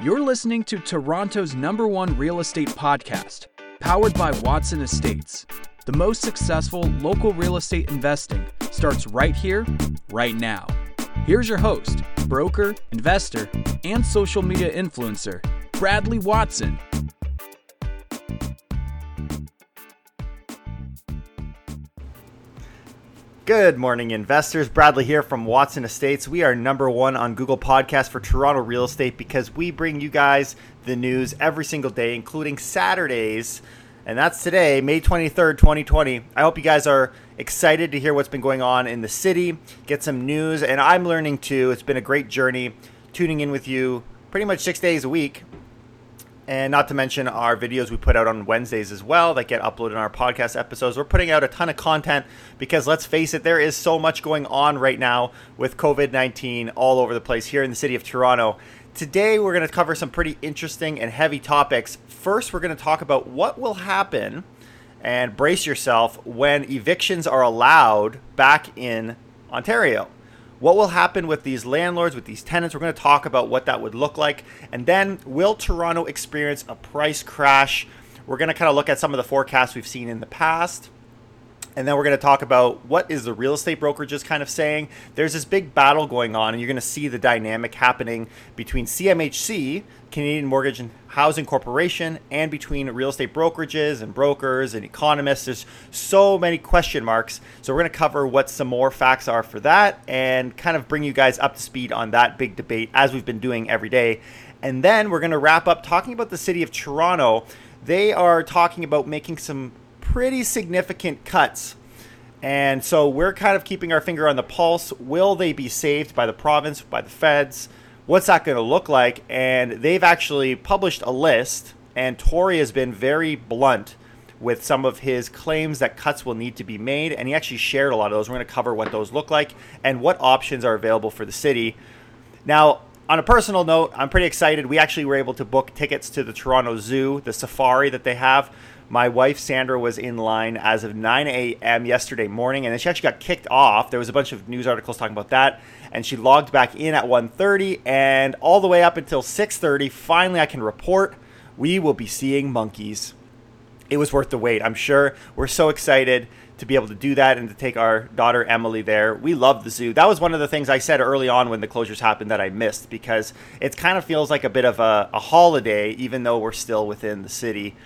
You're listening to Toronto's number one real estate podcast, powered by Watson Estates. The most successful local real estate investing starts right here, right now. Here's your host, broker, investor, and social media influencer, Bradley Watson. Good morning, investors. Bradley here from Watson Estates. We are number one on Google Podcast for Toronto real estate because we bring you guys the news every single day, including Saturdays. And that's today, May 23rd, 2020. I hope you guys are excited to hear what's been going on in the city, get some news, and I'm learning too. It's been a great journey tuning in with you pretty much six days a week and not to mention our videos we put out on Wednesdays as well that get uploaded in our podcast episodes. We're putting out a ton of content because let's face it, there is so much going on right now with COVID 19 all over the place here in the city of Toronto. Today, we're going to cover some pretty interesting and heavy topics. First, we're going to talk about what will happen and brace yourself when evictions are allowed back in Ontario what will happen with these landlords, with these tenants. We're going to talk about what that would look like. And then, will Toronto experience a price crash? We're going to kind of look at some of the forecasts we've seen in the past. And then we're going to talk about what is the real estate brokerages kind of saying. There's this big battle going on, and you're going to see the dynamic happening between CMHC, Canadian Mortgage and Housing Corporation, and between real estate brokerages and brokers and economists. There's so many question marks. So we're going to cover what some more facts are for that and kind of bring you guys up to speed on that big debate as we've been doing every day. And then we're going to wrap up talking about the city of Toronto. They are talking about making some pretty significant cuts. And so we're kind of keeping our finger on the pulse. Will they be saved by the province, by the feds? What's that going to look like? And they've actually published a list, and Tory has been very blunt with some of his claims that cuts will need to be made. And he actually shared a lot of those. We're going to cover what those look like and what options are available for the city. Now, on a personal note, I'm pretty excited. We actually were able to book tickets to the Toronto Zoo, the safari that they have. My wife Sandra was in line as of 9 a.m. yesterday morning, and then she actually got kicked off. There was a bunch of news articles talking about that, and she logged back in at 1:30, and all the way up until 6:30. Finally, I can report we will be seeing monkeys. It was worth the wait, I'm sure. We're so excited to be able to do that and to take our daughter Emily there. We love the zoo. That was one of the things I said early on when the closures happened that I missed because it kind of feels like a bit of a, a holiday, even though we're still within the city.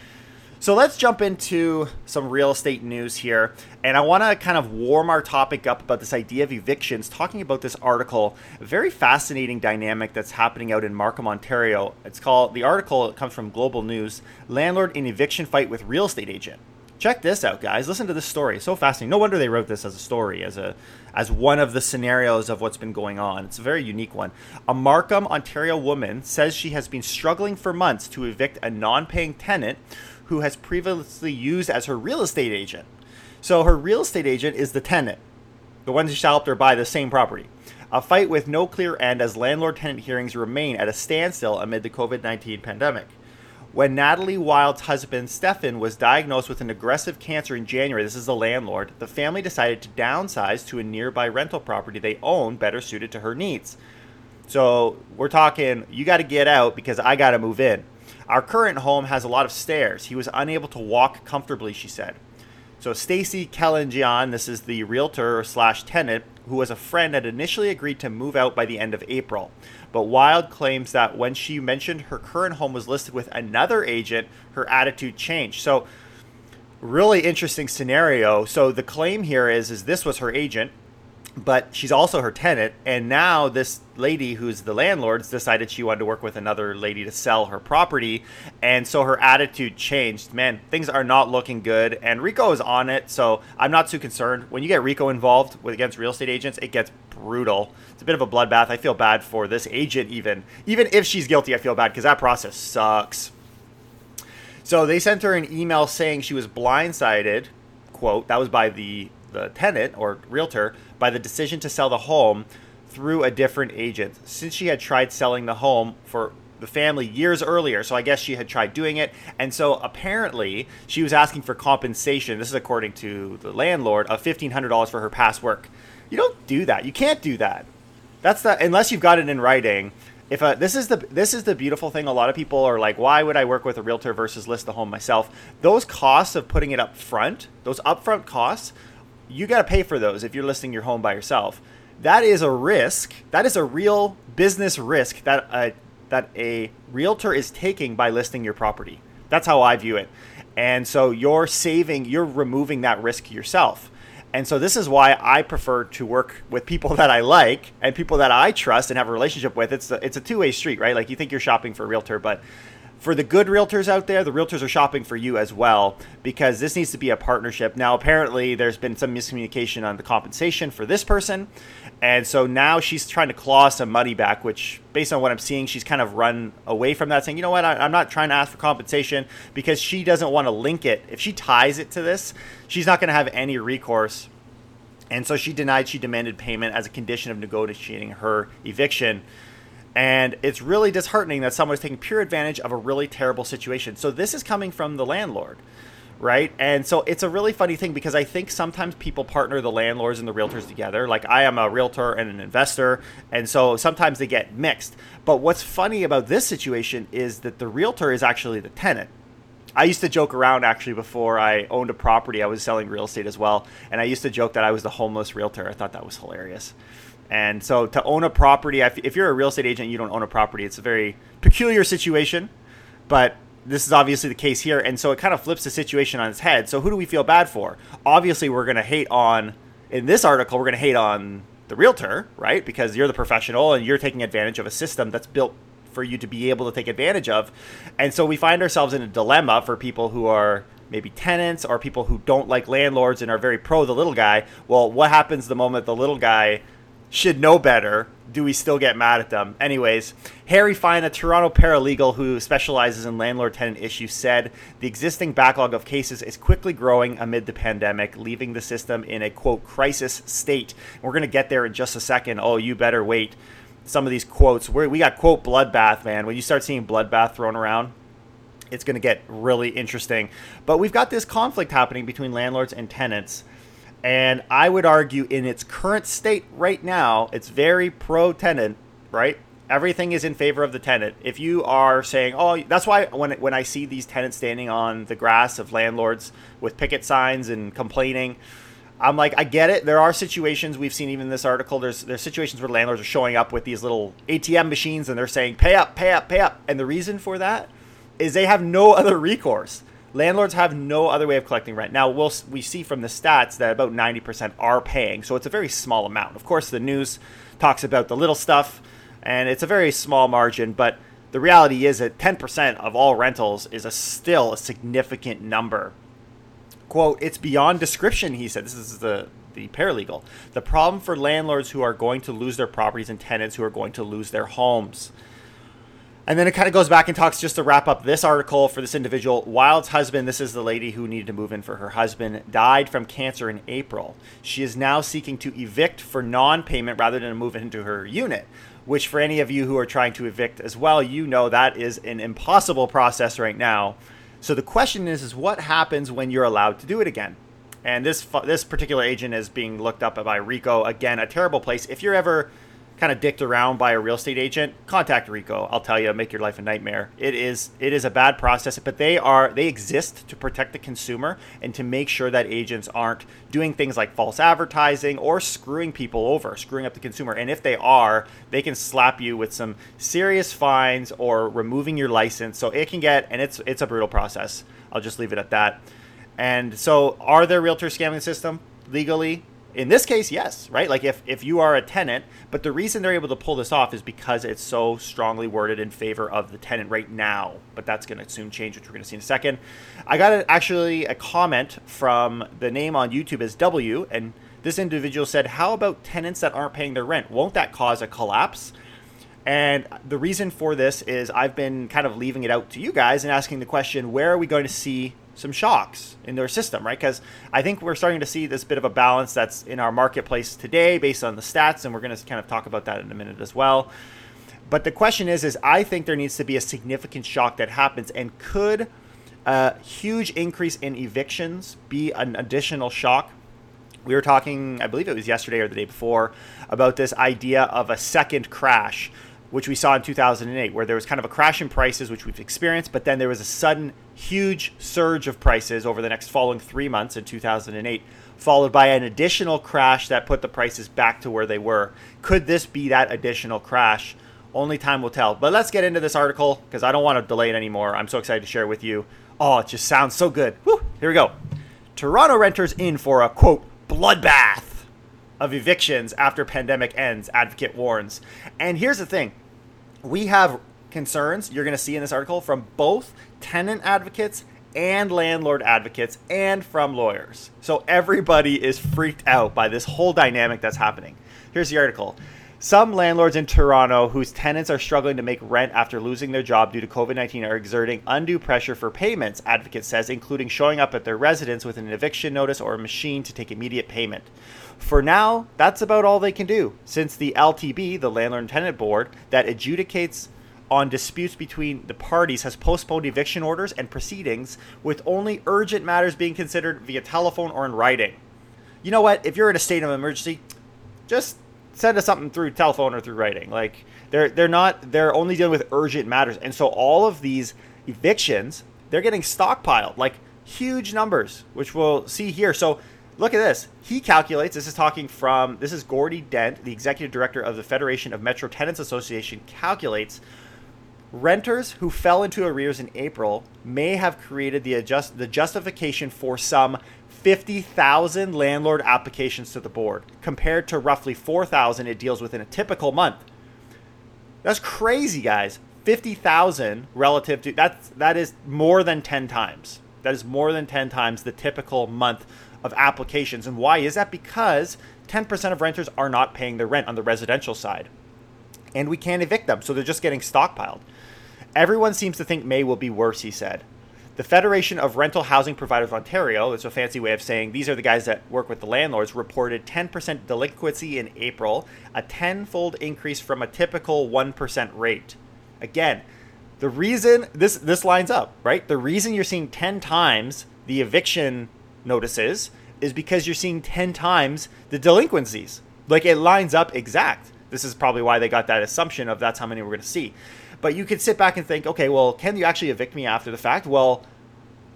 So let's jump into some real estate news here. And I want to kind of warm our topic up about this idea of evictions, talking about this article, a very fascinating dynamic that's happening out in Markham, Ontario. It's called, the article it comes from Global News Landlord in Eviction Fight with Real Estate Agent. Check this out, guys. Listen to this story. so fascinating. No wonder they wrote this as a story, as a as one of the scenarios of what's been going on. It's a very unique one. A Markham, Ontario woman says she has been struggling for months to evict a non-paying tenant who has previously used as her real estate agent. So her real estate agent is the tenant, the one who helped her buy the same property. A fight with no clear end as landlord tenant hearings remain at a standstill amid the COVID 19 pandemic. When Natalie Wild's husband, Stefan, was diagnosed with an aggressive cancer in January, this is the landlord, the family decided to downsize to a nearby rental property they own better suited to her needs. So we're talking, you got to get out because I got to move in. Our current home has a lot of stairs. He was unable to walk comfortably, she said. So Stacy Kellenjian, this is the realtor slash tenant, who was a friend, had initially agreed to move out by the end of April. But Wild claims that when she mentioned her current home was listed with another agent, her attitude changed. So really interesting scenario. So the claim here is is this was her agent but she's also her tenant and now this lady who's the landlord's decided she wanted to work with another lady to sell her property and so her attitude changed. Man things are not looking good and RECO is on it so i'm not too concerned. When you get RECO involved with against real estate agents it gets brutal. It's a bit of a bloodbath. I feel bad for this agent even. Even if she's guilty i feel bad because that process sucks. So they sent her an email saying she was blindsided quote that was by the the tenant or realtor by the decision to sell the home through a different agent since she had tried selling the home for the family years earlier. So I guess she had tried doing it. And so apparently she was asking for compensation. This is according to the landlord of $1,500 for her past work. You don't do that. You can't do that. That's the, unless you've got it in writing if a, this is the this is the beautiful thing. A lot of people are like, why would I work with a realtor versus list the home myself? Those costs of putting it up front, those upfront costs, you got to pay for those if you're listing your home by yourself. That is a risk. That is a real business risk that a, that a realtor is taking by listing your property. That's how I view it. And so you're saving, you're removing that risk yourself. And so this is why I prefer to work with people that I like and people that I trust and have a relationship with. It's a, it's a two-way street, right? Like you think you're shopping for a realtor, but for the good realtors out there, the realtors are shopping for you as well because this needs to be a partnership. Now, apparently, there's been some miscommunication on the compensation for this person. And so now she's trying to claw some money back, which, based on what I'm seeing, she's kind of run away from that, saying, you know what, I, am not trying to ask for compensation because she doesn't want to link it. If she ties it to this, she's not going to have any recourse. And so she denied she demanded payment as a condition of negotiating her eviction. And it's really disheartening that someone is taking pure advantage of a really terrible situation. So this is coming from the landlord, right? And so it's a really funny thing because I think sometimes people partner the landlords and the realtors together. Like I am a realtor and an investor, and so sometimes they get mixed. But what's funny about this situation is that the realtor is actually the tenant. I used to joke around actually before I owned a property. I was selling real estate as well, and I used to joke that I was the homeless realtor. I thought that was hilarious. And so to own a property, if you're a real estate agent, you don't own a property. It's a very peculiar situation, but this is obviously the case here. And so it kind of flips the situation on its head. So who do we feel bad for? Obviously, we're going to hate on, in this article, we're going to hate on the realtor, right? Because you're the professional and you're taking advantage of a system that's built for you to be able to take advantage of. And so we find ourselves in a dilemma for people who are maybe tenants or people who don't like landlords and are very pro the little guy. Well, what happens the moment the little guy should know better. Do we still get mad at them? Anyways, Harry Fine, a Toronto paralegal who specializes in landlord tenant issues, said the existing backlog of cases is quickly growing amid the pandemic, leaving the system in a quote crisis state. We're going to get there in just a second. Oh, you better wait. Some of these quotes, we we got quote bloodbath, man. When you start seeing bloodbath thrown around, it's going to get really interesting. But we've got this conflict happening between landlords and tenants and I would argue in its current state right now, it's very pro tenant, right? Everything is in favor of the tenant. If you are saying, oh, that's why when, when I see these tenants standing on the grass of landlords with picket signs and complaining, I'm like, I get it. There are situations we've seen even in this article. There's there's situations where landlords are showing up with these little ATM machines and they're saying, pay up, pay up, pay up. And the reason for that is they have no other recourse landlords have no other way of collecting rent. Now, we'll, we see from the stats that about 90% are paying, so it's a very small amount. Of course, the news talks about the little stuff, and it's a very small margin, but the reality is that 10% of all rentals is a, still a significant number. Quote, it's beyond description, he said. This is the, the paralegal. The problem for landlords who are going to lose their properties and tenants who are going to lose their homes. And then it kind of goes back and talks just to wrap up this article for this individual. Wild's husband, this is the lady who needed to move in for her husband, died from cancer in April. She is now seeking to evict for non payment rather than move into her unit, which, for any of you who are trying to evict as well, you know that is an impossible process right now. So the question is, is what happens when you're allowed to do it again? And this this particular agent is being looked up by RECO. Again, a terrible place. If you're ever kind of dicked around by a real estate agent, contact RECO. I'll tell you, make your life a nightmare. It is it is a bad process, but they are they exist to protect the consumer and to make sure that agents aren't doing things like false advertising or screwing people over, screwing up the consumer. And if they are, they can slap you with some serious fines or removing your license. So it can get and it's it's a brutal process. I'll just leave it at that. And so, are there realtors scamming the system legally? In this case yes right? Like if, if you are a tenant but the reason they're able to pull this off is because it's so strongly worded in favor of the tenant right now. But that's going to soon change which we're going to see in a second. I got a, actually a comment from the name on youtube is w and this individual said how about tenants that aren't paying their rent? Won't that cause a collapse? And the reason for this is I've been kind of leaving it out to you guys and asking the question where are we going to see some shocks in their system, right? Because I think we're starting to see this bit of a balance that's in our marketplace today based on the stats, and we're going to kind of talk about that in a minute as well. But the question is, is I think there needs to be a significant shock that happens, and could a huge increase in evictions be an additional shock? We were talking, I believe it was yesterday or the day before, about this idea of a second crash which we saw in 2008, where there was kind of a crash in prices, which we've experienced, but then there was a sudden huge surge of prices over the next following three months in 2008, followed by an additional crash that put the prices back to where they were. Could this be that additional crash? Only time will tell. But let's get into this article because I don't want to delay it anymore. I'm so excited to share with you. Oh, it just sounds so good. Woo, here we go. Toronto renters in for a quote bloodbath of evictions after pandemic ends, advocate warns. And here's the thing we have concerns you're going to see in this article from both tenant advocates and landlord advocates and from lawyers. So everybody is freaked out by this whole dynamic that's happening. Here's the article. Some landlords in Toronto whose tenants are struggling to make rent after losing their job due to COVID 19 are exerting undue pressure for payments, Advocate says, including showing up at their residence with an eviction notice or a machine to take immediate payment. For now, that's about all they can do, since the LTB, the Landlord and Tenant Board, that adjudicates on disputes between the parties has postponed eviction orders and proceedings, with only urgent matters being considered via telephone or in writing. You know what? If you're in a state of emergency, just send us something through telephone or through writing. Like they're they're not they're only dealing with urgent matters, and so all of these evictions they're getting stockpiled like huge numbers, which we'll see here. So look at this. He calculates. This is talking from this is Geordie Dent, the executive director of the Federation of Metro Tenants Association, calculates. Renters who fell into arrears in April may have created the adjust the justification for some 50,000 landlord applications to the board, compared to roughly 4,000 it deals with in a typical month. That's crazy, guys. 50,000 relative to that's that is more than 10 times. That is more than 10 times the typical month of applications. And why is that? Because 10% of renters are not paying their rent on the residential side. And we can't evict them, so they're just getting stockpiled. Everyone seems to think May will be worse, he said. The Federation of Rental Housing Providers of Ontario, that's a fancy way of saying these are the guys that work with the landlords, reported 10% delinquency in April, a tenfold increase from a typical 1% rate. Again, the reason this this lines up, right? The reason you're seeing 10 times the eviction notices is because you're seeing 10 times the delinquencies. Like it lines up exact. This is probably why they got that assumption of that's how many we're going to see. But you could sit back and think, okay, well, can you actually evict me after the fact? Well,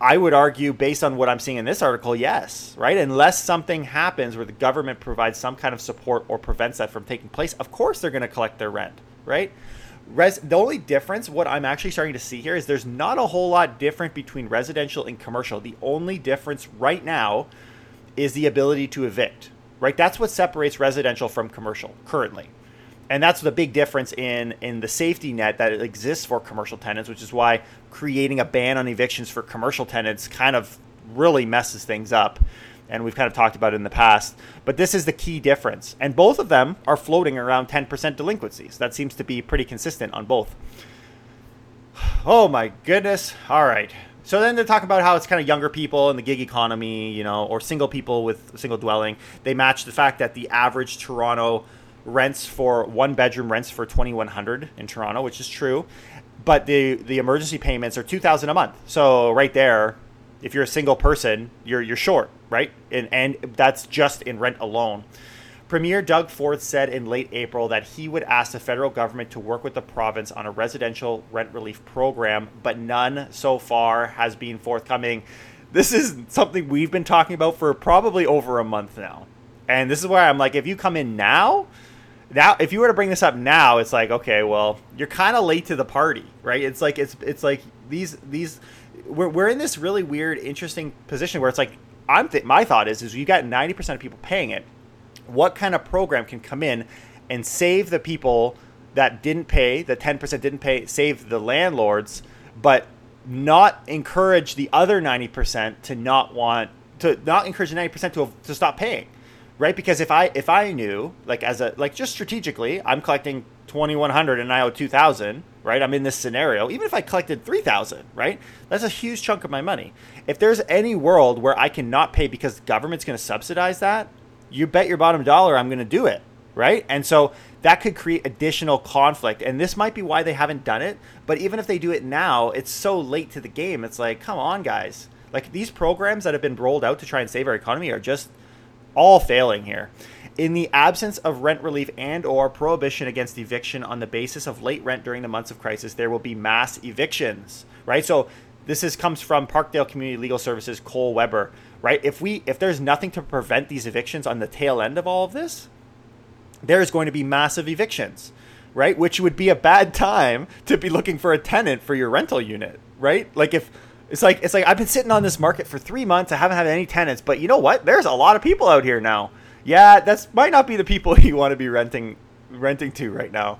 I would argue, based on what I'm seeing in this article, yes, right? Unless something happens where the government provides some kind of support or prevents that from taking place, of course they're going to collect their rent, right? Res- the only difference, what I'm actually starting to see here, is there's not a whole lot different between residential and commercial. The only difference right now is the ability to evict, right? That's what separates residential from commercial currently and that's the big difference in in the safety net that exists for commercial tenants, which is why creating a ban on evictions for commercial tenants kind of really messes things up. And we've kind of talked about it in the past, but this is the key difference. And both of them are floating around 10% delinquencies. That seems to be pretty consistent on both. Oh my goodness. All right. So then they talk about how it's kind of younger people in the gig economy, you know, or single people with single dwelling. They match the fact that the average Toronto rents for one bedroom rents for 2100 in Toronto, which is true. But the the emergency payments are 2000 a month. So right there, if you're a single person, you're you're short, right? And and that's just in rent alone. Premier Doug Ford said in late April that he would ask the federal government to work with the province on a residential rent relief program, but none so far has been forthcoming. This is something we've been talking about for probably over a month now. And this is why I'm like, if you come in now, now if you were to bring this up now it's like okay well you're kind of late to the party right it's like it's it's like these these we're, we're in this really weird interesting position where it's like i'm th- my thought is is you got 90% of people paying it what kind of program can come in and save the people that didn't pay the 10% didn't pay save the landlords but not encourage the other 90% to not want to not encourage the 90% to, to stop paying right? Because if I if I knew like as a like just strategically, I'm collecting 2100 and I owe 2000, right? I'm in this scenario. Even if I collected 3000, right? That's a huge chunk of my money. If there's any world where I cannot pay because the government's going to subsidize that, you bet your bottom dollar I'm going to do it, right? And so that could create additional conflict. And this might be why they haven't done it, but even if they do it now, it's so late to the game. It's like, come on, guys. Like these programs that have been rolled out to try and save our economy are just all failing here. In the absence of rent relief and or prohibition against eviction on the basis of late rent during the months of crisis, there will be mass evictions, right? So this is comes from Parkdale Community Legal Services, Cole Webber, right? If we if there's nothing to prevent these evictions on the tail end of all of this, there's going to be massive evictions, right? Which would be a bad time to be looking for a tenant for your rental unit, right? Like if it's like it's like I've been sitting on this market for three months, I haven't had any tenants, but you know what? There's a lot of people out here now. Yeah, that's might not be the people you want to be renting renting to right now.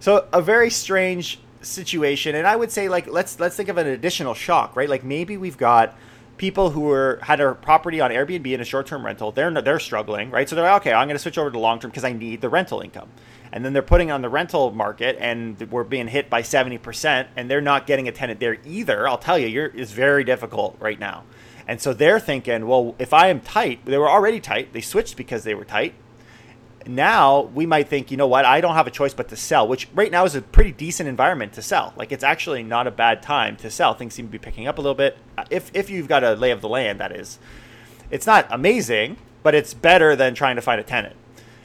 So a very strange situation, and I would say like let's let's think of an additional shock, right? Like maybe we've got people who are had a property on Airbnb in a short term rental. They're they're struggling, right? So they're like, okay, I'm going to switch over to long term because I need the rental income and then they're putting on the rental market and we're being hit by 70% and they're not getting a tenant there either i'll tell you you're, it's very difficult right now and so they're thinking well if i am tight they were already tight. They switched because they were tight. Now we might think you know what? I don't have a choice but to sell which right now is a pretty decent environment to sell. Like it's actually not a bad time to sell. Things seem to be picking up a little bit. If, if you've got a lay of the land that is. It's not amazing but it's better than trying to find a tenant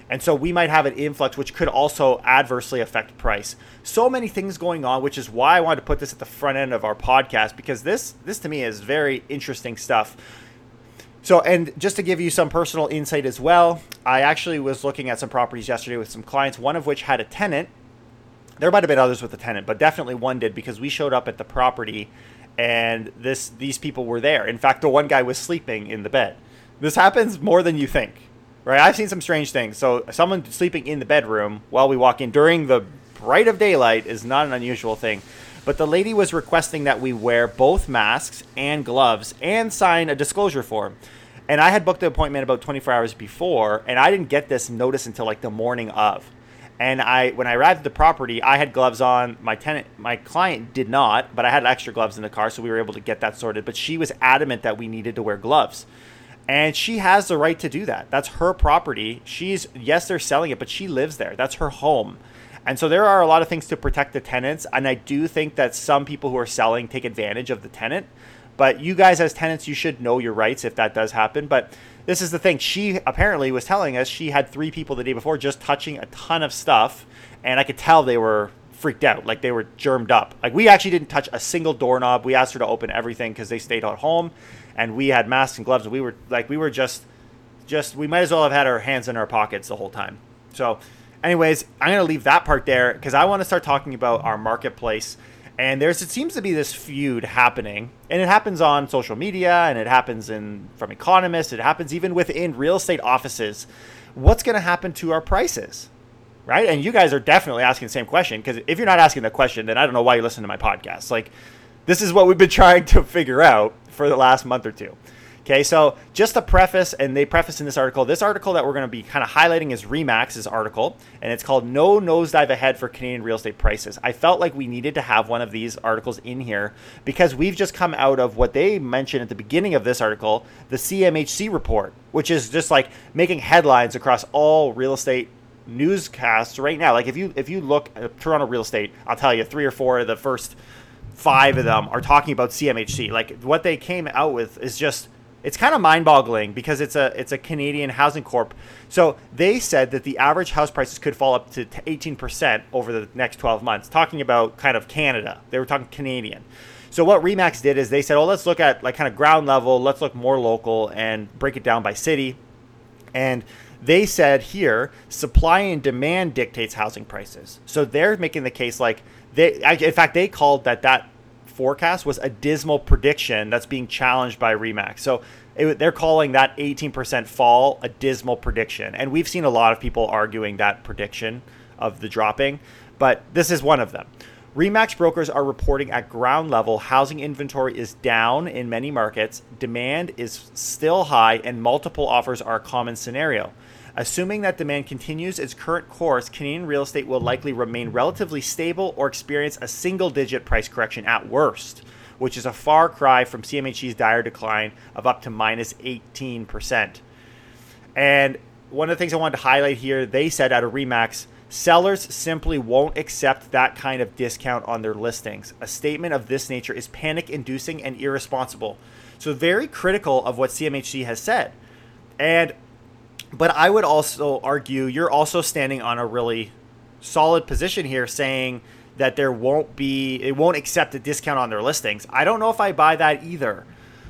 and so we might have an influx, which could also adversely affect price. So many things going on, which is why I wanted to put this at the front end of our podcast because this this to me is very interesting stuff. So, and just to give you some personal insight as well, I actually was looking at some properties yesterday with some clients, one of which had a tenant. There might have been others with a tenant, but definitely one did because we showed up at the property and this these people were there. In fact, the one guy was sleeping in the bed. This happens more than you think right? I've seen some strange things. So someone sleeping in the bedroom while we walk in during the bright of daylight is not an unusual thing. But the lady was requesting that we wear both masks and gloves and sign a disclosure form. And I had booked the appointment about 24 hours before, and I didn't get this notice until like the morning of. And I, when I arrived at the property, I had gloves on. My tenant, my client did not, but I had extra gloves in the car, so we were able to get that sorted. But she was adamant that we needed to wear gloves and she has the right to do that. That's her property. She's yes, they're selling it, but she lives there. That's her home. And so there are a lot of things to protect the tenants, and I do think that some people who are selling take advantage of the tenant. But you guys as tenants, you should know your rights if that does happen. But this is the thing. She apparently was telling us she had three people the day before just touching a ton of stuff, and I could tell they were freaked out, like they were germed up. Like we actually didn't touch a single doorknob. We asked her to open everything because they stayed at home, and we had masks and gloves. And we were like, we were just, just we might as well have had our hands in our pockets the whole time. So, anyways, I'm gonna leave that part there because I want to start talking about our marketplace. And there's it seems to be this feud happening, and it happens on social media, and it happens in from economists. It happens even within real estate offices. What's going to happen to our prices? right? And you guys are definitely asking the same question because if you're not asking the question, then I don't know why you listen to my podcast. Like, this is what we've been trying to figure out for the last month or two. Okay, so just a preface, and they preface in this article. This article that we're going to be kind of highlighting is Remax's article, and it's called "No Nosedive Ahead for Canadian Real Estate Prices." I felt like we needed to have one of these articles in here because we've just come out of what they mentioned at the beginning of this article, the CMHC report, which is just like making headlines across all real estate newscasts right now. Like if you if you look at Toronto real estate, I'll tell you three or four of the first five of them are talking about CMHC. Like what they came out with is just it's kind of mind-boggling because it's a it's a Canadian housing corp. So they said that the average house prices could fall up to 18% over the next 12 months. Talking about kind of Canada. They were talking Canadian. So what Remax did is they said, "Oh, let's look at like kind of ground level, let's look more local and break it down by city." And they said here supply and demand dictates housing prices. So they're making the case like they, in fact, they called that that forecast was a dismal prediction that's being challenged by Remax. So it, they're calling that 18% fall a dismal prediction, and we've seen a lot of people arguing that prediction of the dropping, but this is one of them. Remax brokers are reporting at ground level housing inventory is down in many markets, demand is still high, and multiple offers are a common scenario. Assuming that demand continues its current course, Canadian real estate will likely remain relatively stable or experience a single digit price correction at worst, which is a far cry from CMHC's dire decline of up to minus 18%. And one of the things I wanted to highlight here, they said out of Remax, sellers simply won't accept that kind of discount on their listings. A statement of this nature is panic inducing and irresponsible. So, very critical of what CMHC has said. And But I would also argue you're also standing on a really solid position here saying that there won't be it won't accept a discount on their listings. I don't know if I buy that either.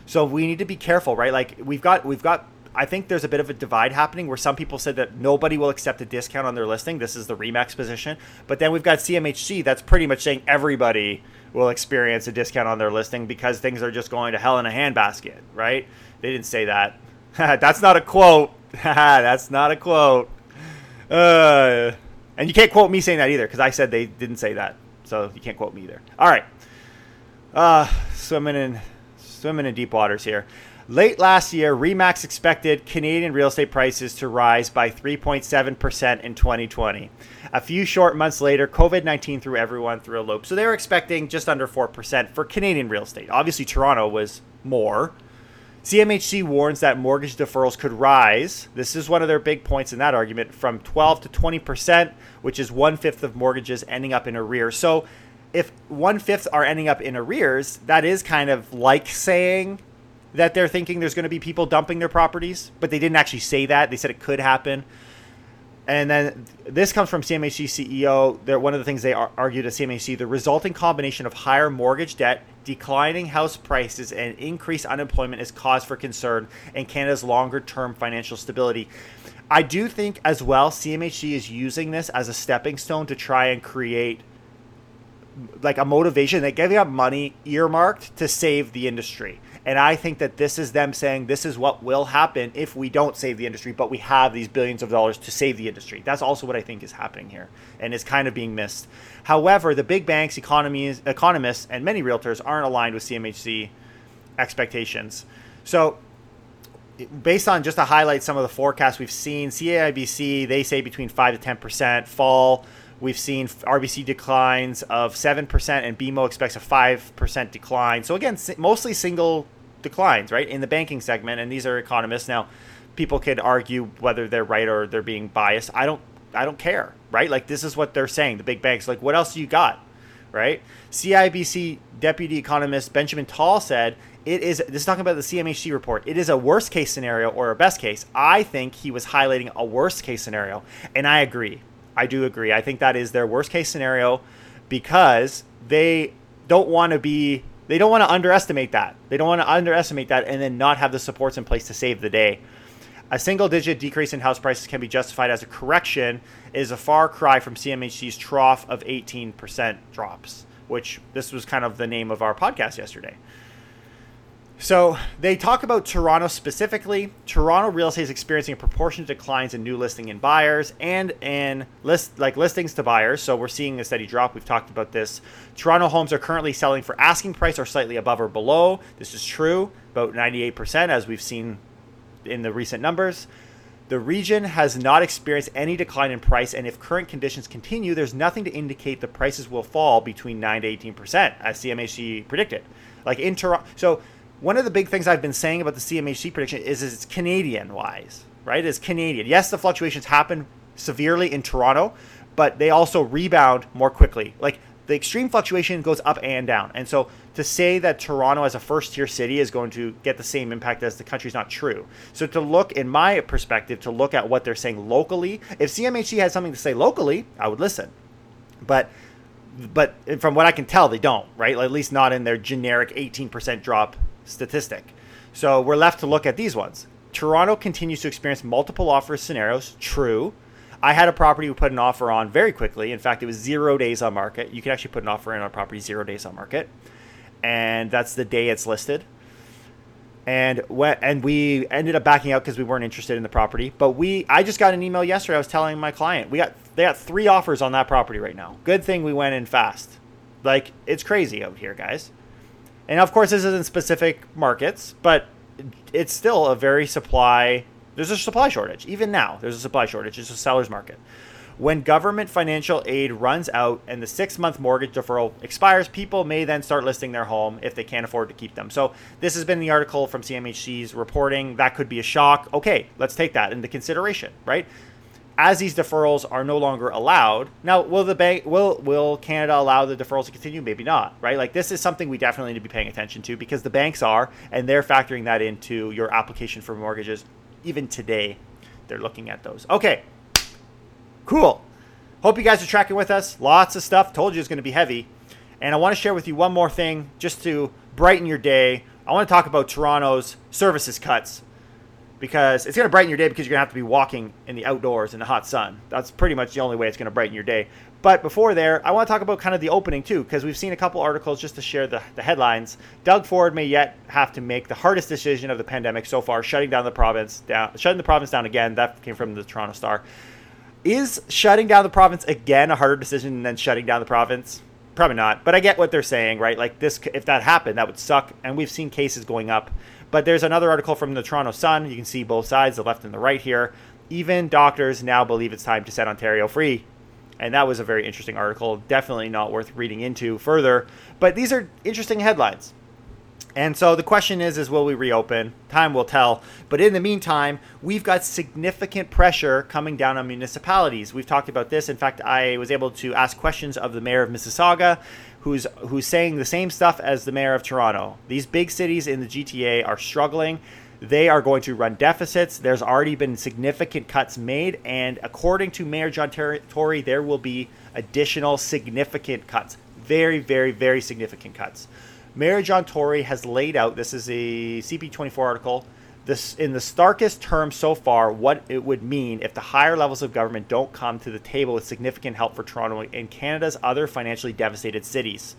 So we need to be careful, right? Like we've got we've got I think there's a bit of a divide happening where some people said that nobody will accept a discount on their listing. This is the Remax position. But then we've got CMHC that's pretty much saying everybody will experience a discount on their listing because things are just going to hell in a handbasket, right? They didn't say that. that's not a quote. that's not a quote. Uh, and you can't quote me saying that either because I said they didn't say that. So you can't quote me either. All right. Uh, swimming in swimming in deep waters here. Late last year, Remax expected Canadian real estate prices to rise by 3.7% in 2020. A few short months later, COVID 19 threw everyone through a loop. So they were expecting just under 4% for Canadian real estate. Obviously, Toronto was more. CMHC warns that mortgage deferrals could rise. This is one of their big points in that argument from 12 to 20%, which is one fifth of mortgages ending up in arrears. So if one fifth are ending up in arrears, that is kind of like saying that they're thinking there's going to be people dumping their properties, but they didn't actually say that. They said it could happen. And then this comes from CMHC CEO. They're, one of the things they argued at CMHC the resulting combination of higher mortgage debt, declining house prices, and increased unemployment is cause for concern in Canada's longer term financial stability. I do think as well, CMHC is using this as a stepping stone to try and create like a motivation. They're giving up money earmarked to save the industry. And I think that this is them saying this is what will happen if we don't save the industry, but we have these billions of dollars to save the industry. That's also what I think is happening here and is kind of being missed. However, the big banks, economies, economists, and many realtors aren't aligned with CMHC expectations. So, based on just to highlight some of the forecasts we've seen, CIBC, they say between 5 to 10% fall. We've seen RBC declines of 7%, and BMO expects a 5% decline. So, again, mostly single declines, right, in the banking segment. And these are economists. Now, people could argue whether they're right or they're being biased. I don't, I don't care, right? Like this is what they're saying. The big banks, like, what else do you got, right? CIBC deputy economist Benjamin Tal said it is. This is talking about the CMHC report. It is a worst case scenario or a best case. I think he was highlighting a worst case scenario, and I agree. I do agree. I think that is their worst case scenario because they don't want to be they don't want to underestimate that. They don't want to underestimate that and then not have the supports in place to save the day. A single digit decrease in house prices can be justified as a correction it is a far cry from CMHC's trough of 18% drops, which this was kind of the name of our podcast yesterday. So they talk about Toronto specifically. Toronto real estate is experiencing a proportionate declines in new listing and buyers and in list like listings to buyers. So we're seeing a steady drop. We've talked about this. Toronto homes are currently selling for asking price or slightly above or below. This is true, about 98% as we've seen in the recent numbers. The region has not experienced any decline in price, and if current conditions continue, there's nothing to indicate the prices will fall between 9 to 18%, as CMHC predicted. Like in Toronto, so one of the big things I've been saying about the CMHC prediction is, is it's Canadian wise, right? It's Canadian. Yes, the fluctuations happen severely in Toronto, but they also rebound more quickly. Like the extreme fluctuation goes up and down. And so to say that Toronto as a first tier city is going to get the same impact as the country is not true. So to look in my perspective to look at what they're saying locally, if CMHC had something to say locally, I would listen. But but from what I can tell, they don't, right? At least not in their generic 18% drop statistic. So we're left to look at these ones. Toronto continues to experience multiple offer scenarios. True. I had a property we put an offer on very quickly. In fact, it was zero days on market. You can actually put an offer in on a property zero days on market, and that's the day it's listed. And when, and we ended up backing out because we weren't interested in the property. But we, I just got an email yesterday. I was telling my client we got they got three offers on that property right now. Good thing we went in fast. Like it's crazy out here, guys. And of course, this isn't specific markets, but it's still a very supply. There's a supply shortage. Even now, there's a supply shortage. It's a seller's market. When government financial aid runs out and the six month mortgage deferral expires, people may then start listing their home if they can't afford to keep them. So, this has been the article from CMHC's reporting. That could be a shock. Okay, let's take that into consideration, right? As these deferrals are no longer allowed, now will the bank will will Canada allow the deferrals to continue? Maybe not, right? Like this is something we definitely need to be paying attention to because the banks are, and they're factoring that into your application for mortgages even today. they're looking at those. Okay, cool. Hope you guys are tracking with us. Lots of stuff. Told you it's going to be heavy. And I want to share with you one more thing just to brighten your day. I want to talk about Toronto's services cuts because it's going to brighten your day because you're going to have to be walking in the outdoors in the hot sun. That's pretty much the only way it's going to brighten your day. But before there, I want to talk about kind of the opening too, because we've seen a couple articles just to share the, the headlines. Doug Ford may yet have to make the hardest decision of the pandemic so far, shutting down the province down, shutting the province down again. That came from the Toronto Star. Is shutting down the province again a harder decision than shutting down the province? Probably not. But I get what they're saying, right? Like this, if that happened, that would suck. And we've seen cases going up. But there's another article from the Toronto Sun. You can see both sides, the left and the right here. Even doctors now believe it's time to set Ontario free and that was a very interesting article. Definitely not worth reading into further. But these are interesting headlines. And so the question is is will we reopen? Time will tell. But in the meantime, we've got significant pressure coming down on municipalities. We've talked about this. In fact, I was able to ask questions of the mayor of Mississauga, who's who's saying the same stuff as the mayor of Toronto. These big cities in the GTA are struggling they are going to run deficits. There's already been significant cuts made, and according to Mayor John Tory, there will be additional significant cuts. Very, very, very significant cuts. Mayor John Tory has laid out this is a CP24 article. This in the starkest terms so far, what it would mean if the higher levels of government don't come to the table with significant help for Toronto and Canada's other financially devastated cities.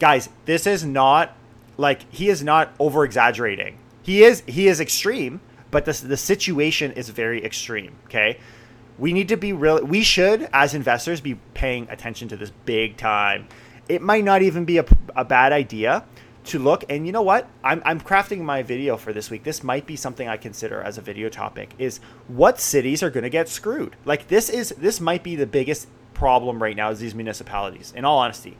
Guys, this is not like he is not over exaggerating he is he is extreme, but the the situation is very extreme. Okay, we need to be real. We should, as investors, be paying attention to this big time. It might not even be a, a bad idea to look. And you know what? I'm, I'm crafting my video for this week. This might be something I consider as a video topic. Is what cities are going to get screwed? Like this is this might be the biggest problem right now is these municipalities. In all honesty,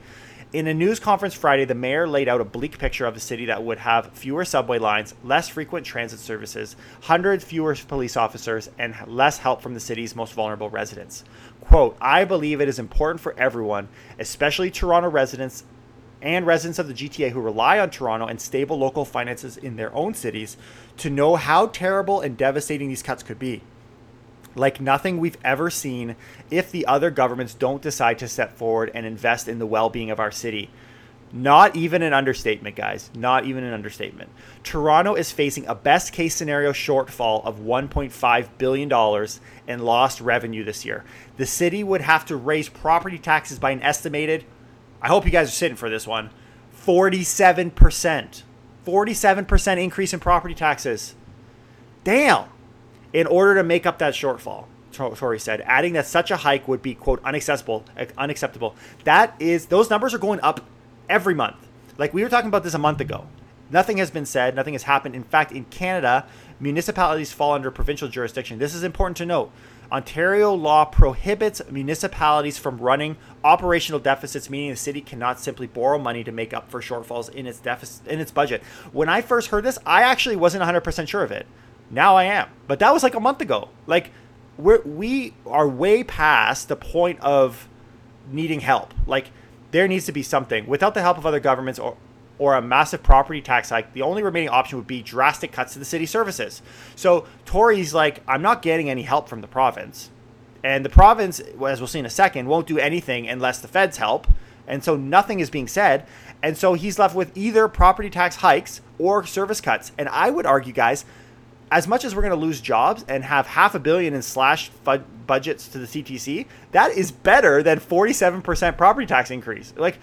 in a news conference Friday, the mayor laid out a bleak picture of a city that would have fewer subway lines, less frequent transit services, hundreds fewer police officers, and less help from the city's most vulnerable residents. Quote, I believe it is important for everyone, especially Toronto residents and residents of the GTA who rely on Toronto and stable local finances in their own cities, to know how terrible and devastating these cuts could be like nothing we've ever seen if the other governments don't decide to step forward and invest in the well being of our city. Not even an understatement, guys. Not even an understatement. Toronto is facing a best case scenario shortfall of $1.5 billion in lost revenue this year. The city would have to raise property taxes by an estimated, I hope you guys are sitting for this one, 47%. 47% increase in property taxes. Damn in order to make up that shortfall. Tory said, adding that such a hike would be quote unacceptable. Unacceptable. That is, those numbers are going up every month. Like we were talking about this a month ago. Nothing has been said. Nothing has happened. In fact, in Canada, municipalities fall under provincial jurisdiction. This is important to note. Ontario law prohibits municipalities from running operational deficits, meaning the city cannot simply borrow money to make up for shortfalls in its deficit in its budget. When I first heard this, I actually wasn't 100% sure of it. Now I am. But that was like a month ago. Like we're we are way past the point of needing help. Like there needs to be something. Without the help of other governments or or a massive property tax hike, the only remaining option would be drastic cuts to the city services. So Tory's like, I'm not getting any help from the province. And the province, as we'll see in a second, won't do anything unless the feds help. And so nothing is being said. And so he's left with either property tax hikes or service cuts. And I would argue, guys, as much as we're going to lose jobs and have half a billion in slashed budgets to the TTC, that is better than 47% property tax increase. Like,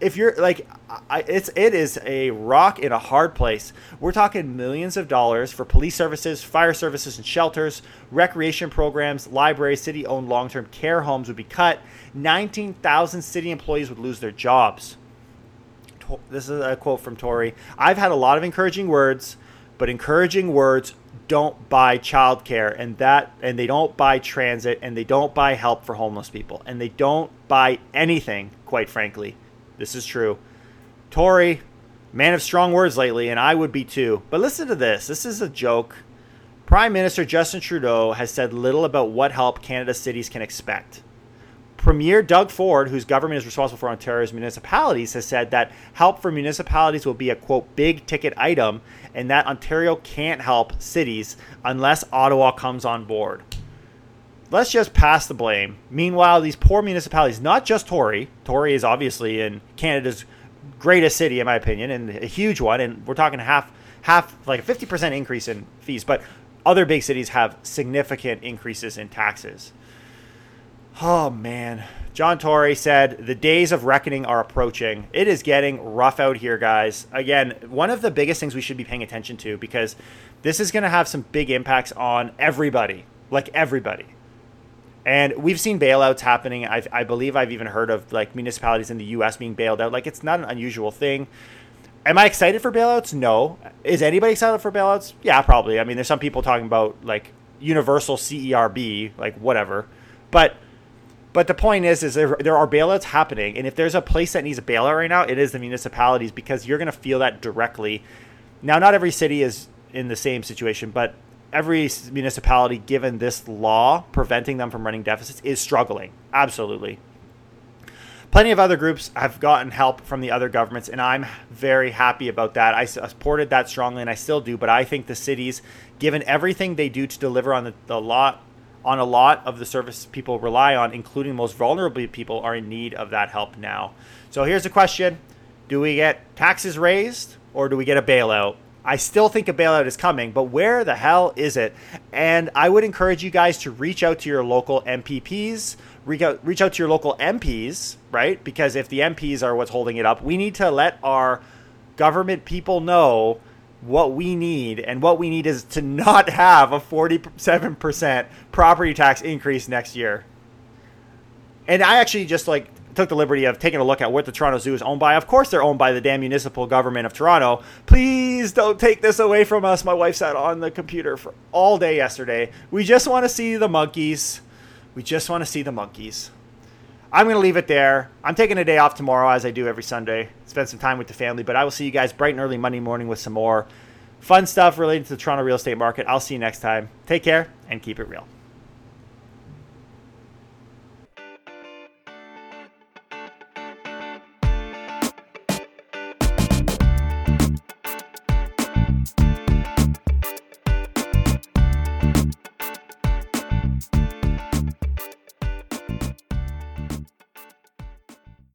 if you're like, I, it's it is a rock in a hard place. We're talking millions of dollars for police services, fire services, and shelters, recreation programs, libraries, city-owned long-term care homes would be cut. 19,000 city employees would lose their jobs. This is a quote from Tory. I've had a lot of encouraging words but encouraging words don't buy childcare and that and they don't buy transit and they don't buy help for homeless people and they don't buy anything quite frankly this is true. Tory man of strong words lately and i would be too. But listen to this. This is a joke. Prime minister justin trudeau has said little about what help canada's cities can expect. Premier Doug Ford, whose government is responsible for Ontario's municipalities, has said that help for municipalities will be a quote big ticket item and that Ontario can't help cities unless Ottawa comes on board. Let's just pass the blame. Meanwhile, these poor municipalities, not just Tory, Tory is obviously in Canada's greatest city, in my opinion, and a huge one, and we're talking half, half, like a 50% increase in fees, but other big cities have significant increases in taxes. Oh man. John Tory said, The days of reckoning are approaching. It is getting rough out here, guys. Again, one of the biggest things we should be paying attention to because this is going to have some big impacts on everybody, like everybody. And we've seen bailouts happening. I've, i believe I've even heard of like municipalities in the U.S. being bailed out. Like it's not an unusual thing. Am I excited for bailouts? No. Is anybody excited for bailouts? Yeah, probably. I mean, there's some people talking about like universal CERB, like whatever. But but the point is, is there, there are bailouts happening, and if there's a place that needs a bailout right now, it is the municipalities because you're going to feel that directly. Now, not every city is in the same situation, but every municipality, given this law preventing them from running deficits, is struggling. Absolutely. Plenty of other groups have gotten help from the other governments, and I'm very happy about that. I supported that strongly, and I still do. But I think the cities, given everything they do to deliver on the, the law, on a lot of the service people rely on, including most vulnerable people, are in need of that help now. So here's the question Do we get taxes raised or do we get a bailout? I still think a bailout is coming, but where the hell is it? And I would encourage you guys to reach out to your local MPPs, reach out, reach out to your local MPs, right? Because if the MPs are what's holding it up, we need to let our government people know what we need, and what we need is to not have a 47% property tax increase next year. And I actually just like took the liberty of taking a look at what the Toronto Zoo is owned by. Of course, they're owned by the damn municipal government of Toronto. Please don't take this away from us. My wife sat on the computer for all day yesterday. We just want to see the monkeys. We just want to see the monkeys. I'm going to leave it there. I'm taking a day off tomorrow, as I do every Sunday, spend some time with the family. But I will see you guys bright and early Monday morning with some more fun stuff related to the Toronto real estate market. I'll see you next time. Take care and keep it real.